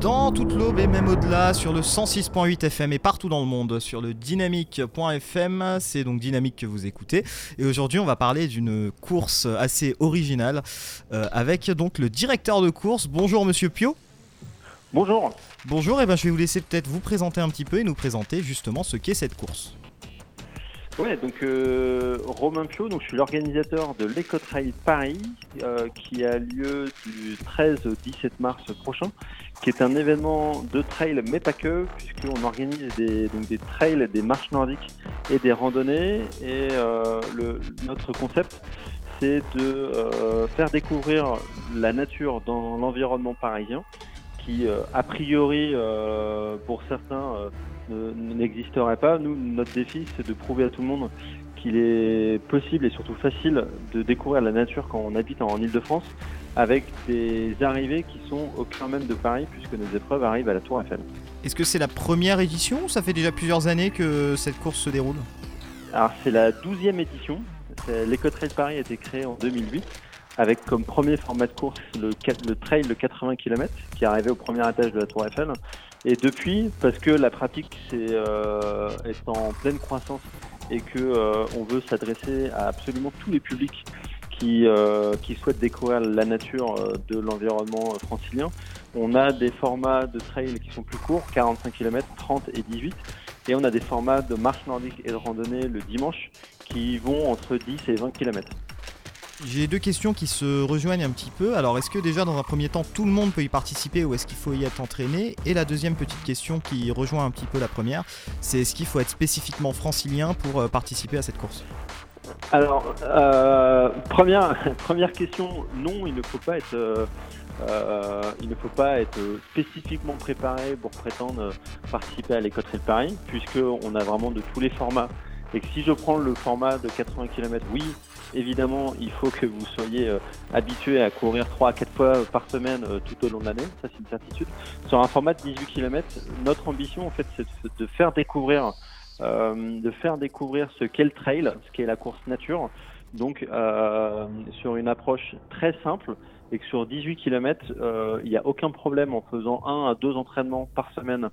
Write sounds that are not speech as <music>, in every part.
dans toute l'aube et même au-delà sur le 106.8 FM et partout dans le monde sur le dynamique.fm. C'est donc Dynamique que vous écoutez. Et aujourd'hui, on va parler d'une course assez originale euh, avec donc le directeur de course. Bonjour Monsieur Pio. Bonjour. Bonjour, et ben je vais vous laisser peut-être vous présenter un petit peu et nous présenter justement ce qu'est cette course. Ouais, donc euh, Romain Pio, donc je suis l'organisateur de l'Ecotrail Paris euh, qui a lieu du 13 au 17 mars prochain, qui est un événement de trail mais pas que, puisqu'on organise des, donc des trails, des marches nordiques et des randonnées. Et euh, le, notre concept, c'est de faire découvrir la nature dans l'environnement parisien, qui a priori pour certains n'existerait pas. Nous, notre défi, c'est de prouver à tout le monde qu'il est possible et surtout facile de découvrir la nature quand on habite en Ile-de-France avec des arrivées qui sont au cœur même de Paris puisque nos épreuves arrivent à la Tour Eiffel. Est-ce que c'est la première édition ou ça fait déjà plusieurs années que cette course se déroule? Alors c'est la douzième édition. L'Ecotrail Paris a été créé en 2008 avec comme premier format de course le, le trail de 80 km qui est arrivé au premier étage de la Tour Eiffel et depuis, parce que la pratique est, euh, est en pleine croissance et que euh, on veut s'adresser à absolument tous les publics qui, euh, qui souhaitent découvrir la nature euh, de l'environnement francilien, on a des formats de trail qui sont plus courts, 45 km, 30 et 18, et on a des formats de marche nordique et de randonnée le dimanche qui vont entre 10 et 20 km. J'ai deux questions qui se rejoignent un petit peu. Alors, est-ce que déjà dans un premier temps tout le monde peut y participer ou est-ce qu'il faut y être entraîné? Et la deuxième petite question qui rejoint un petit peu la première, c'est est-ce qu'il faut être spécifiquement francilien pour euh, participer à cette course? Alors, euh, première, <laughs> première question, non, il ne faut pas être. Euh, il ne faut pas être spécifiquement préparé pour prétendre participer à l'école de Paris, puisqu'on a vraiment de tous les formats. Et que si je prends le format de 80 km, oui, Évidemment, il faut que vous soyez euh, habitué à courir 3 à 4 fois par semaine euh, tout au long de l'année, ça c'est une certitude. Sur un format de 18 km, notre ambition en fait c'est de faire découvrir euh, de faire découvrir ce qu'est le trail, ce qu'est la course nature, donc sur une approche très simple et que sur 18 km, il n'y a aucun problème en faisant un à deux entraînements par semaine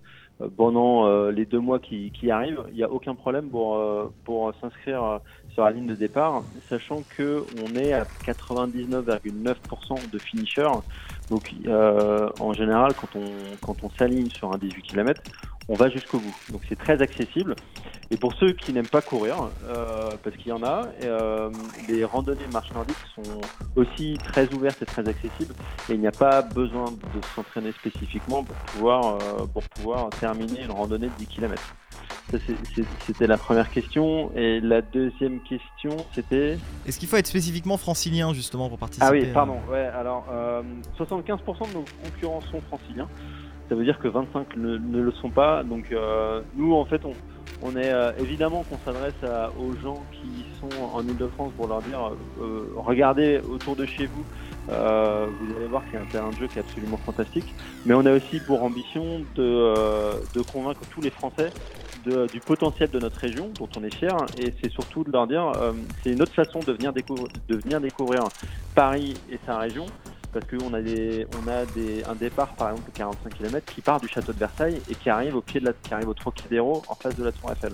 pendant les deux mois qui, qui arrivent. Il n'y a aucun problème pour, pour s'inscrire sur la ligne de départ, sachant que on est à 99,9% de finisher. Donc euh, en général, quand on, quand on s'aligne sur un 18 km, on va jusqu'au bout. Donc c'est très accessible. Et pour ceux qui n'aiment pas courir, euh, parce qu'il y en a, euh, les randonnées marche nordiques sont aussi très ouvertes et très accessibles. Et il n'y a pas besoin de s'entraîner spécifiquement pour pouvoir, pour pouvoir terminer une randonnée de 10 km. C'était la première question. Et la deuxième question, c'était? Est-ce qu'il faut être spécifiquement francilien justement pour participer Ah oui, pardon. Ouais, alors 75% euh, de nos concurrents sont franciliens. Ça veut dire que 25 ne, le sont pas. Donc euh, nous, en fait, on, on est euh, évidemment qu'on s'adresse aux gens qui sont en Ile-de-France pour leur dire regardez autour de chez vous. vous allez voir qu'il y a un terrain de jeu qui est absolument fantastique. Mais on a aussi pour ambition de, de convaincre tous les Français du potentiel de notre région, dont on est fier, et c'est surtout de leur dire, euh, c'est une autre façon de venir, découvrir, de venir découvrir Paris et sa région, parce qu'on a, des, on a des, un départ, par exemple, de 45 km qui part du château de Versailles et qui arrive au pied de la, qui arrive au Trocadéro en face de la Tour Eiffel.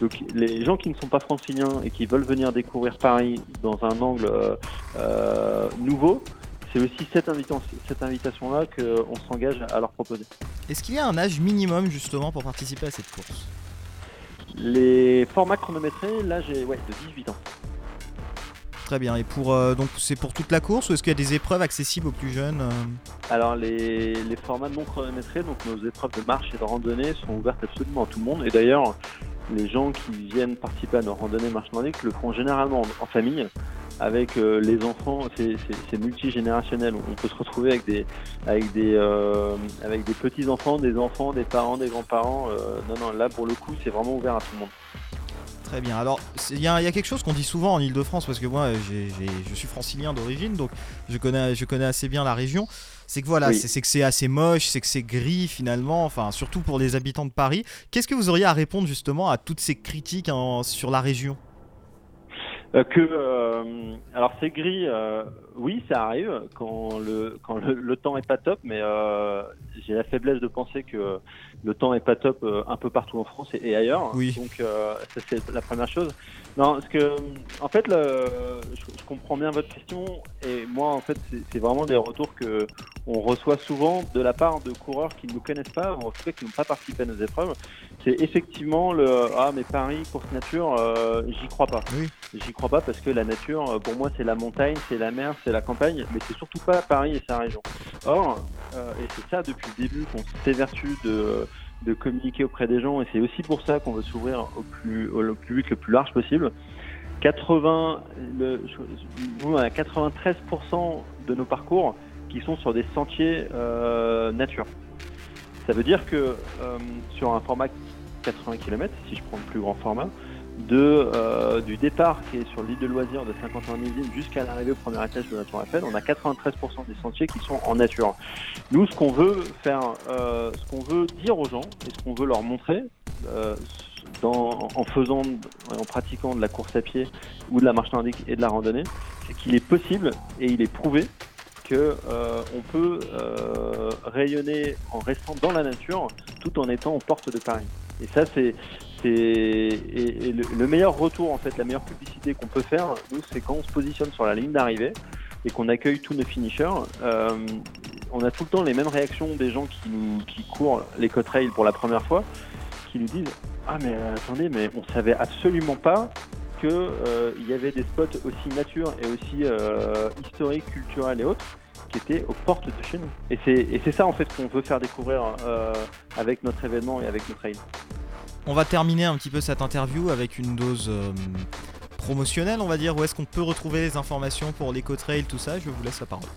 Donc les gens qui ne sont pas franciliens et qui veulent venir découvrir Paris dans un angle euh, euh, nouveau, c'est aussi cette, cette invitation-là qu'on s'engage à leur proposer. Est-ce qu'il y a un âge minimum justement pour participer à cette course? Les formats chronométrés, là j'ai ouais, de 18 ans. Très bien. Et pour euh, donc c'est pour toute la course ou est-ce qu'il y a des épreuves accessibles aux plus jeunes euh Alors les, formats non chronométrés, donc nos épreuves de marche et de randonnée sont ouvertes absolument à tout le monde. Et d'ailleurs, les gens qui viennent participer à nos randonnées marche nordique le font généralement en famille avec euh, les enfants, c'est multigénérationnel. On peut se retrouver avec des, avec des, avec des petits enfants, des enfants, des parents, des grands-parents. Non, non, là pour le coup, c'est vraiment ouvert à tout le monde. Très bien. Alors, il y, a quelque chose qu'on dit souvent en Ile-de-France, parce que moi, je suis francilien d'origine, donc je connais, je connais assez bien la région. C'est que voilà, c'est que c'est assez moche, c'est que c'est gris finalement, enfin, surtout pour les habitants de Paris. Qu'est-ce que vous auriez à répondre justement à toutes ces critiques sur la région? Euh, que euh, alors c'est gris, euh, oui, ça arrive quand le quand le, temps est pas top, mais j'ai la faiblesse de penser que le temps est pas top un peu partout en France et, ailleurs. Oui. Donc ça c'est la première chose. Non, parce que en fait, le, je, comprends bien votre question et moi en fait c'est vraiment des retours que on reçoit souvent de la part de coureurs qui ne nous connaissent pas, ou en tout cas qui n'ont pas participé à nos épreuves. C'est effectivement le ah mais Paris course nature, j'y crois pas. Oui. J'y crois pas parce que la nature, euh, pour moi, c'est la montagne, c'est la mer, c'est la campagne, mais c'est surtout pas Paris et sa région. Or, euh, et c'est ça depuis le début qu'on s'évertue de, de communiquer auprès des gens, et c'est aussi pour ça qu'on veut s'ouvrir au plus, au public le plus large possible. 80, le, 93% de nos parcours qui sont sur des sentiers euh, nature. Ça veut dire que sur un format 80 km, si je prends le plus grand format, de, euh, du départ qui est sur l'île de loisirs de 51 000 jusqu'à l'arrivée au premier étage de la Tour Eiffel, on a 93% des sentiers qui sont en nature. Nous, ce qu'on veut faire, euh, ce qu'on veut dire aux gens et ce qu'on veut leur montrer, euh, dans, en faisant, en pratiquant de la course à pied ou de la marche nordique et de la randonnée, c'est qu'il est possible et il est prouvé que on peut rayonner en restant dans la nature tout en étant en porte de Paris. Et ça, c'est et, le, meilleur retour, en fait, la meilleure publicité qu'on peut faire, nous, c'est quand on se positionne sur la ligne d'arrivée et qu'on accueille tous nos finishers. Euh, on a tout le temps les mêmes réactions des gens qui, nous, qui courent les trail pour la première fois, qui nous disent Ah, mais euh, attendez, mais on savait absolument pas qu'il euh, y avait des spots aussi nature et aussi historiques, culturels et autres qui étaient aux portes de chez nous. Et c'est ça en fait qu'on veut faire découvrir avec notre événement et avec notre trail. On va terminer un petit peu cette interview avec une dose euh, promotionnelle, on va dire. Où est-ce qu'on peut retrouver les informations pour l'éco-trail, tout ça? Je vous laisse la parole.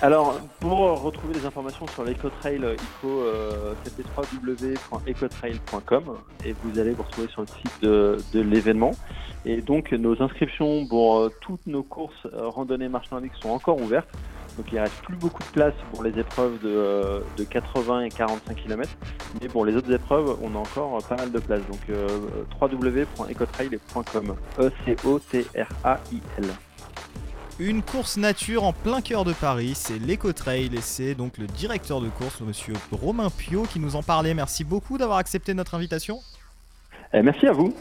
Alors, pour retrouver les informations sur l'éco-trail, il faut euh, www.ecotrail.com et vous allez vous retrouver sur le site de, l'événement. Et donc, nos inscriptions pour euh, toutes nos courses euh, randonnée marche nordique sont encore ouvertes. Donc il reste plus beaucoup de place pour les épreuves de, 80 et 45 km. Mais pour les autres épreuves, on a encore pas mal de place. Donc euh, www.ecotrail.com. E-C-O-T-R-A-I-L. Une course nature en plein cœur de Paris, c'est l'Ecotrail et c'est donc le directeur de course, monsieur Romain Pio, qui nous en parlait. Merci beaucoup d'avoir accepté notre invitation. Eh, merci à vous.